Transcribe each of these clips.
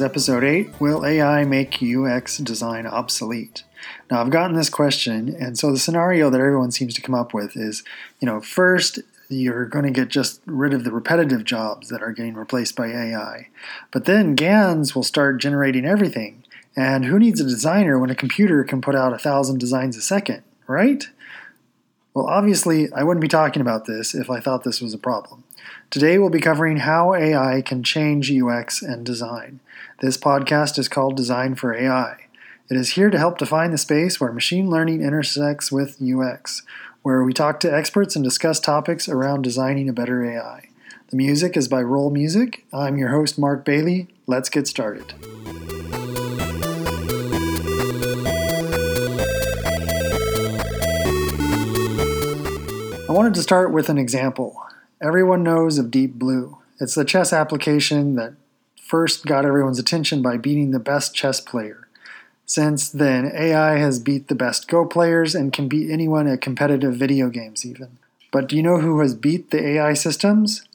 is episode 8 Will AI make UX design obsolete? Now, I've gotten this question, and so the scenario that everyone seems to come up with is you know, first, you're going to get just rid of the repetitive jobs that are getting replaced by AI. But then GANs will start generating everything. And who needs a designer when a computer can put out a thousand designs a second, right? Well, obviously, I wouldn't be talking about this if I thought this was a problem. Today, we'll be covering how AI can change UX and design. This podcast is called Design for AI. It is here to help define the space where machine learning intersects with UX, where we talk to experts and discuss topics around designing a better AI. The music is by Rolemusic. I'm your host, Mark Bailey. Let's get started. I wanted to start with an example. Everyone knows of Deep Blue. It's the chess application that first got everyone's attention by beating the best chess player. Since then, AI has beat the best Go players and can beat anyone at competitive video games, even. But do you know who has beat the AI systems?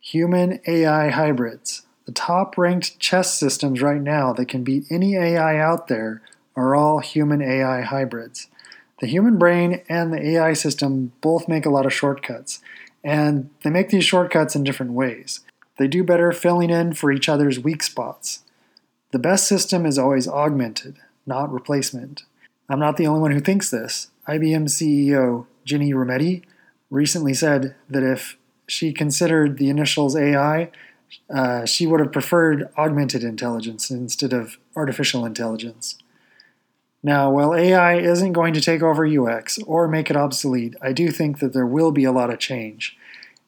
Human AI hybrids. The top ranked chess systems right now that can beat any AI out there are all human AI hybrids. The human brain and the AI system both make a lot of shortcuts, and they make these shortcuts in different ways. They do better filling in for each other's weak spots. The best system is always augmented, not replacement. I'm not the only one who thinks this. IBM CEO Ginny Rometty recently said that if she considered the initials AI, uh, she would have preferred augmented intelligence instead of artificial intelligence. Now, while AI isn't going to take over UX or make it obsolete, I do think that there will be a lot of change.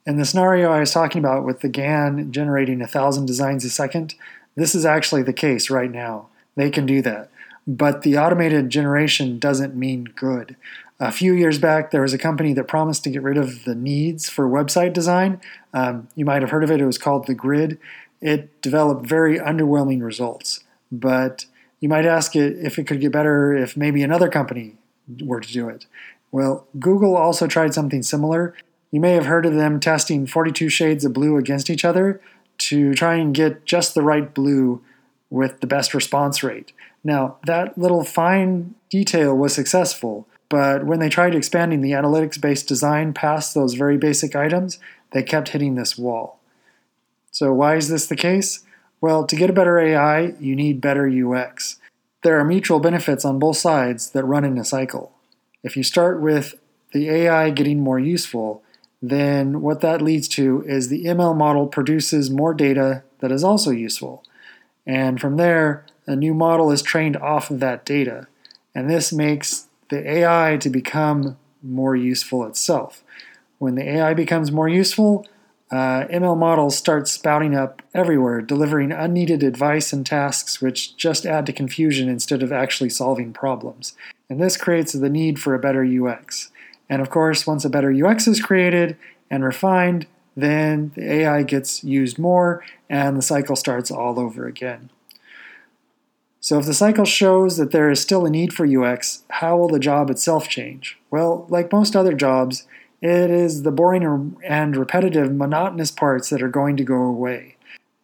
In the scenario I was talking about with the GAN generating a thousand designs a second, this is actually the case right now. They can do that. But the automated generation doesn't mean good. A few years back, there was a company that promised to get rid of the needs for website design. Um, you might have heard of it, it was called The Grid. It developed very underwhelming results. But you might ask it if it could get better if maybe another company were to do it. Well, Google also tried something similar. You may have heard of them testing 42 shades of blue against each other to try and get just the right blue with the best response rate. Now, that little fine detail was successful, but when they tried expanding the analytics based design past those very basic items, they kept hitting this wall. So, why is this the case? Well, to get a better AI, you need better UX. There are mutual benefits on both sides that run in a cycle. If you start with the AI getting more useful, then what that leads to is the ML model produces more data that is also useful. And from there, a new model is trained off of that data. And this makes the AI to become more useful itself. When the AI becomes more useful, uh, ML models start spouting up everywhere, delivering unneeded advice and tasks which just add to confusion instead of actually solving problems. And this creates the need for a better UX. And of course, once a better UX is created and refined, then the AI gets used more and the cycle starts all over again. So, if the cycle shows that there is still a need for UX, how will the job itself change? Well, like most other jobs, it is the boring and repetitive, monotonous parts that are going to go away.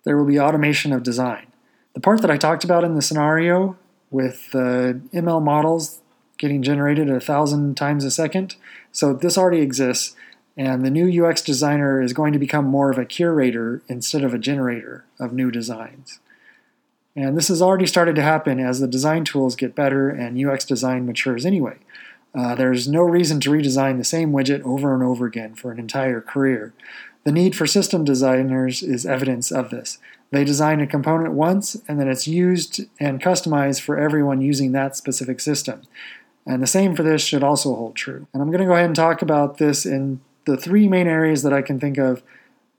There will be automation of design. The part that I talked about in the scenario with the ML models getting generated a thousand times a second, so this already exists, and the new UX designer is going to become more of a curator instead of a generator of new designs. And this has already started to happen as the design tools get better and UX design matures anyway. Uh, there's no reason to redesign the same widget over and over again for an entire career. The need for system designers is evidence of this. They design a component once and then it's used and customized for everyone using that specific system. And the same for this should also hold true. And I'm going to go ahead and talk about this in the three main areas that I can think of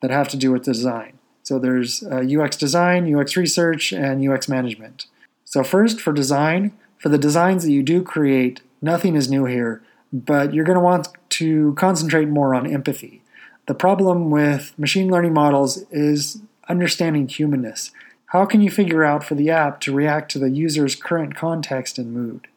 that have to do with design. So there's uh, UX design, UX research, and UX management. So, first for design, for the designs that you do create, Nothing is new here, but you're going to want to concentrate more on empathy. The problem with machine learning models is understanding humanness. How can you figure out for the app to react to the user's current context and mood?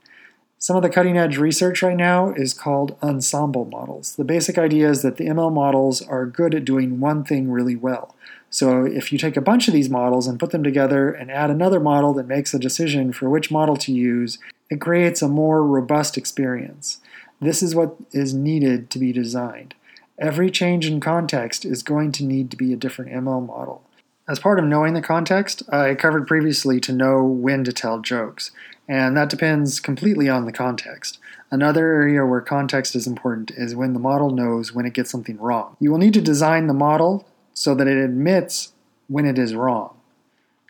Some of the cutting edge research right now is called ensemble models. The basic idea is that the ML models are good at doing one thing really well. So if you take a bunch of these models and put them together and add another model that makes a decision for which model to use, it creates a more robust experience. This is what is needed to be designed. Every change in context is going to need to be a different ML model. As part of knowing the context, I covered previously to know when to tell jokes and that depends completely on the context. Another area where context is important is when the model knows when it gets something wrong. You will need to design the model so that it admits when it is wrong.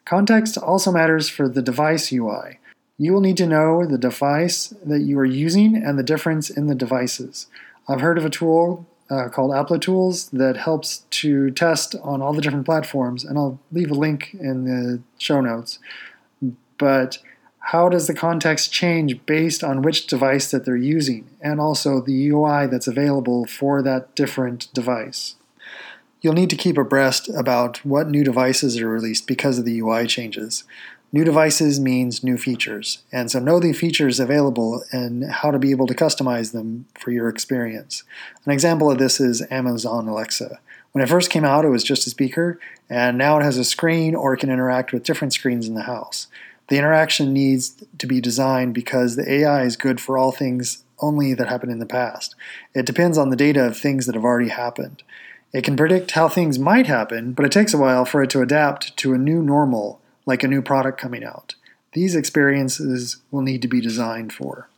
Context also matters for the device UI. You will need to know the device that you are using and the difference in the devices. I've heard of a tool uh, called Applitools that helps to test on all the different platforms, and I'll leave a link in the show notes. But how does the context change based on which device that they're using and also the UI that's available for that different device. You'll need to keep abreast about what new devices are released because of the UI changes. New devices means new features, and so know the features available and how to be able to customize them for your experience. An example of this is Amazon Alexa. When it first came out, it was just a speaker, and now it has a screen or it can interact with different screens in the house. The interaction needs to be designed because the AI is good for all things only that happened in the past. It depends on the data of things that have already happened. It can predict how things might happen, but it takes a while for it to adapt to a new normal, like a new product coming out. These experiences will need to be designed for.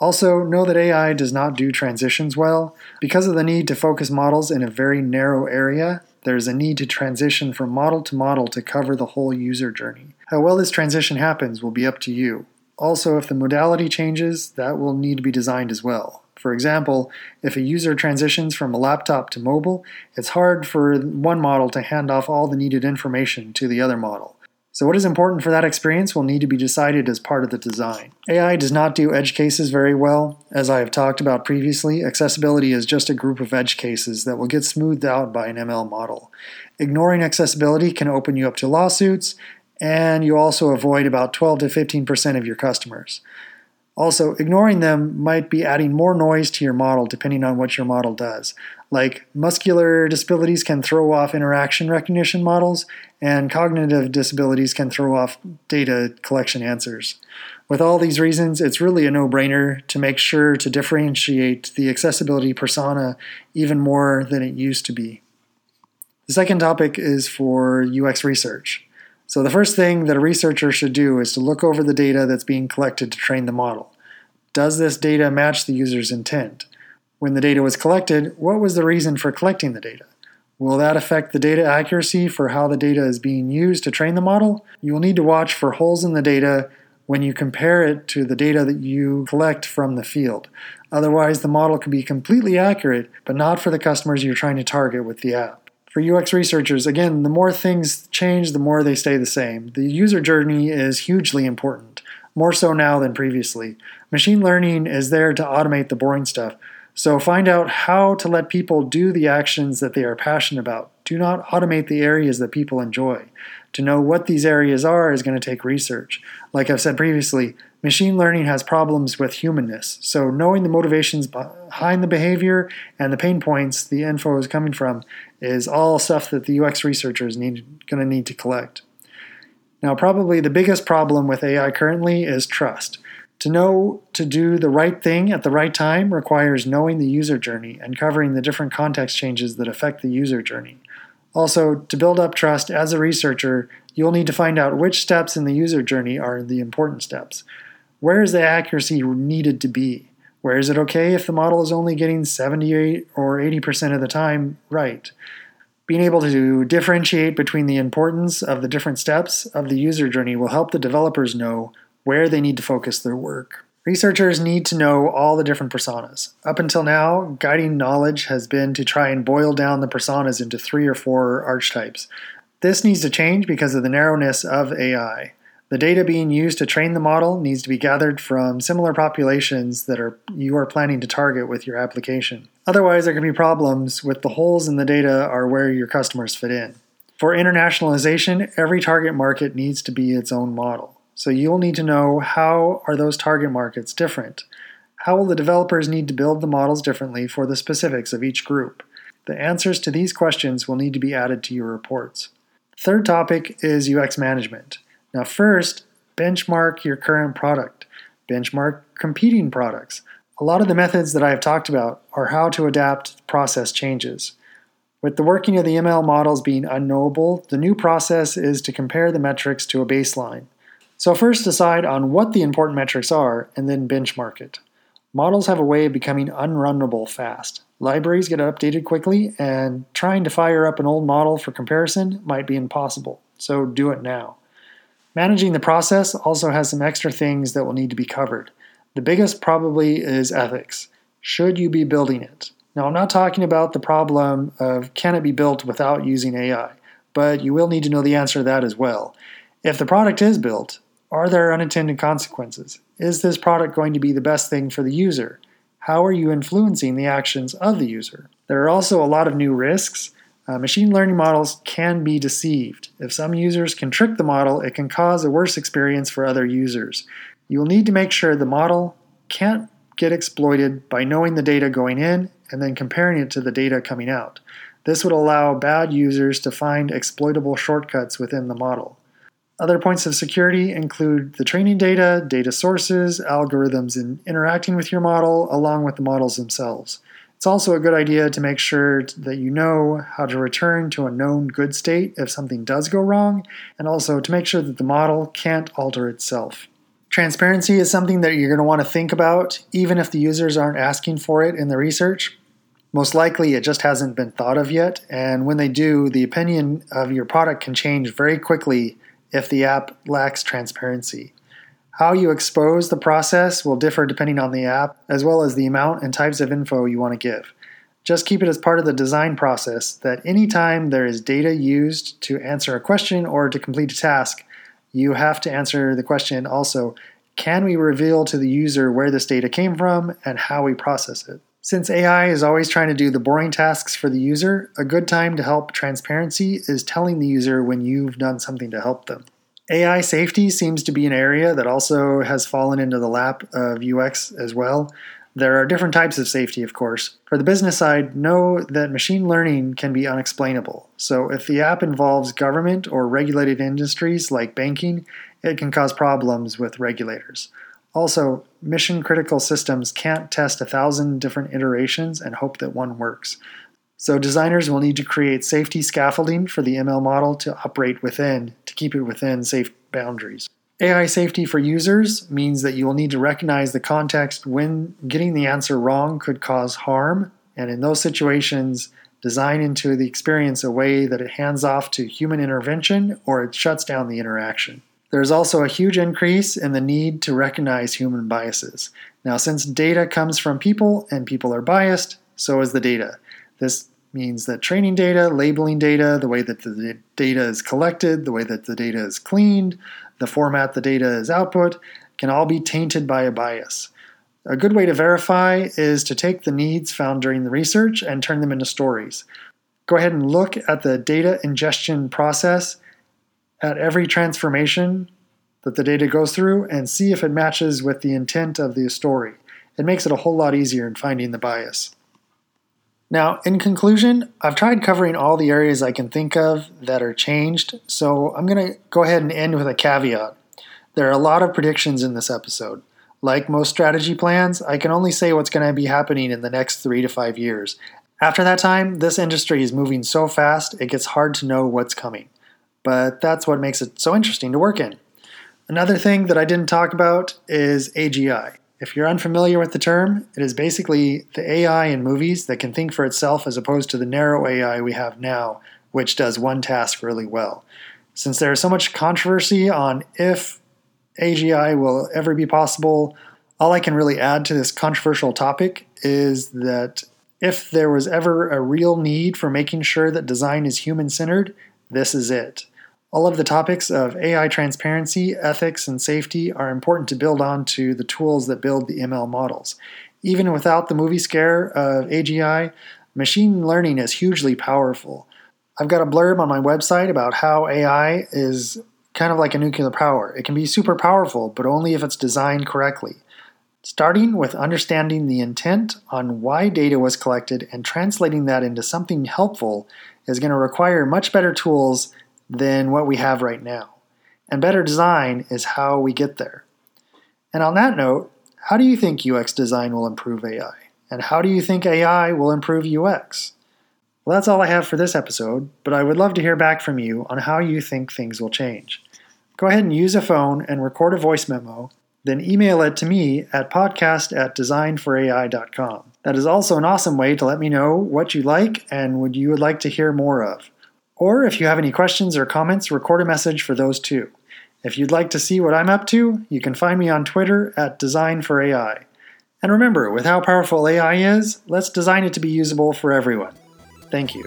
Also, know that AI does not do transitions well. Because of the need to focus models in a very narrow area, there is a need to transition from model to model to cover the whole user journey. How well this transition happens will be up to you. Also, if the modality changes, that will need to be designed as well. For example, if a user transitions from a laptop to mobile, it's hard for one model to hand off all the needed information to the other model. So, what is important for that experience will need to be decided as part of the design. AI does not do edge cases very well. As I have talked about previously, accessibility is just a group of edge cases that will get smoothed out by an ML model. Ignoring accessibility can open you up to lawsuits, and you also avoid about 12 to 15% of your customers. Also, ignoring them might be adding more noise to your model depending on what your model does. Like muscular disabilities can throw off interaction recognition models, and cognitive disabilities can throw off data collection answers. With all these reasons, it's really a no brainer to make sure to differentiate the accessibility persona even more than it used to be. The second topic is for UX research. So, the first thing that a researcher should do is to look over the data that's being collected to train the model. Does this data match the user's intent? When the data was collected, what was the reason for collecting the data? Will that affect the data accuracy for how the data is being used to train the model? You will need to watch for holes in the data when you compare it to the data that you collect from the field. Otherwise, the model can be completely accurate, but not for the customers you're trying to target with the app. For UX researchers, again, the more things change, the more they stay the same. The user journey is hugely important, more so now than previously. Machine learning is there to automate the boring stuff, so find out how to let people do the actions that they are passionate about. Do not automate the areas that people enjoy. To know what these areas are is going to take research. Like I've said previously, machine learning has problems with humanness. So knowing the motivations behind the behavior and the pain points the info is coming from is all stuff that the UX researchers need going to need to collect. Now, probably the biggest problem with AI currently is trust. To know to do the right thing at the right time requires knowing the user journey and covering the different context changes that affect the user journey. Also, to build up trust as a researcher, you'll need to find out which steps in the user journey are the important steps. Where is the accuracy needed to be? Where is it okay if the model is only getting 78 or 80% of the time right? Being able to differentiate between the importance of the different steps of the user journey will help the developers know where they need to focus their work. Researchers need to know all the different personas. Up until now, guiding knowledge has been to try and boil down the personas into three or four archetypes. This needs to change because of the narrowness of AI. The data being used to train the model needs to be gathered from similar populations that are you are planning to target with your application. Otherwise, there can be problems with the holes in the data are where your customers fit in. For internationalization, every target market needs to be its own model. So you'll need to know how are those target markets different? How will the developers need to build the models differently for the specifics of each group? The answers to these questions will need to be added to your reports. Third topic is UX management. Now, first, benchmark your current product, benchmark competing products. A lot of the methods that I have talked about are how to adapt process changes. With the working of the ML models being unknowable, the new process is to compare the metrics to a baseline. So, first decide on what the important metrics are and then benchmark it. Models have a way of becoming unrunnable fast. Libraries get updated quickly, and trying to fire up an old model for comparison might be impossible, so do it now. Managing the process also has some extra things that will need to be covered. The biggest probably is ethics. Should you be building it? Now, I'm not talking about the problem of can it be built without using AI, but you will need to know the answer to that as well. If the product is built, are there unintended consequences? Is this product going to be the best thing for the user? How are you influencing the actions of the user? There are also a lot of new risks. Uh, machine learning models can be deceived. If some users can trick the model, it can cause a worse experience for other users. You will need to make sure the model can't get exploited by knowing the data going in and then comparing it to the data coming out. This would allow bad users to find exploitable shortcuts within the model. Other points of security include the training data, data sources, algorithms in interacting with your model, along with the models themselves. It's also a good idea to make sure that you know how to return to a known good state if something does go wrong, and also to make sure that the model can't alter itself. Transparency is something that you're going to want to think about, even if the users aren't asking for it in the research. Most likely, it just hasn't been thought of yet, and when they do, the opinion of your product can change very quickly if the app lacks transparency. How you expose the process will differ depending on the app, as well as the amount and types of info you want to give. Just keep it as part of the design process that anytime there is data used to answer a question or to complete a task, you have to answer the question also can we reveal to the user where this data came from and how we process it? Since AI is always trying to do the boring tasks for the user, a good time to help transparency is telling the user when you've done something to help them. AI safety seems to be an area that also has fallen into the lap of UX as well. There are different types of safety, of course. For the business side, know that machine learning can be unexplainable. So, if the app involves government or regulated industries like banking, it can cause problems with regulators. Also, mission critical systems can't test a thousand different iterations and hope that one works. So, designers will need to create safety scaffolding for the ML model to operate within to keep it within safe boundaries. AI safety for users means that you will need to recognize the context when getting the answer wrong could cause harm, and in those situations, design into the experience a way that it hands off to human intervention or it shuts down the interaction. There's also a huge increase in the need to recognize human biases. Now, since data comes from people and people are biased, so is the data. This means that training data, labeling data, the way that the data is collected, the way that the data is cleaned, the format the data is output, can all be tainted by a bias. A good way to verify is to take the needs found during the research and turn them into stories. Go ahead and look at the data ingestion process at every transformation that the data goes through and see if it matches with the intent of the story. It makes it a whole lot easier in finding the bias. Now, in conclusion, I've tried covering all the areas I can think of that are changed, so I'm going to go ahead and end with a caveat. There are a lot of predictions in this episode. Like most strategy plans, I can only say what's going to be happening in the next three to five years. After that time, this industry is moving so fast it gets hard to know what's coming but that's what makes it so interesting to work in. Another thing that I didn't talk about is AGI. If you're unfamiliar with the term, it is basically the AI in movies that can think for itself as opposed to the narrow AI we have now, which does one task really well. Since there is so much controversy on if AGI will ever be possible, all I can really add to this controversial topic is that if there was ever a real need for making sure that design is human centered, this is it. All of the topics of AI transparency, ethics, and safety are important to build onto the tools that build the ML models. Even without the movie scare of AGI, machine learning is hugely powerful. I've got a blurb on my website about how AI is kind of like a nuclear power. It can be super powerful, but only if it's designed correctly. Starting with understanding the intent on why data was collected and translating that into something helpful is going to require much better tools than what we have right now. And better design is how we get there. And on that note, how do you think UX design will improve AI? And how do you think AI will improve UX? Well, that's all I have for this episode, but I would love to hear back from you on how you think things will change. Go ahead and use a phone and record a voice memo then email it to me at podcast at designforai.com. That is also an awesome way to let me know what you like and what you would like to hear more of. Or if you have any questions or comments, record a message for those too. If you'd like to see what I'm up to, you can find me on Twitter at designforai. And remember, with how powerful AI is, let's design it to be usable for everyone. Thank you.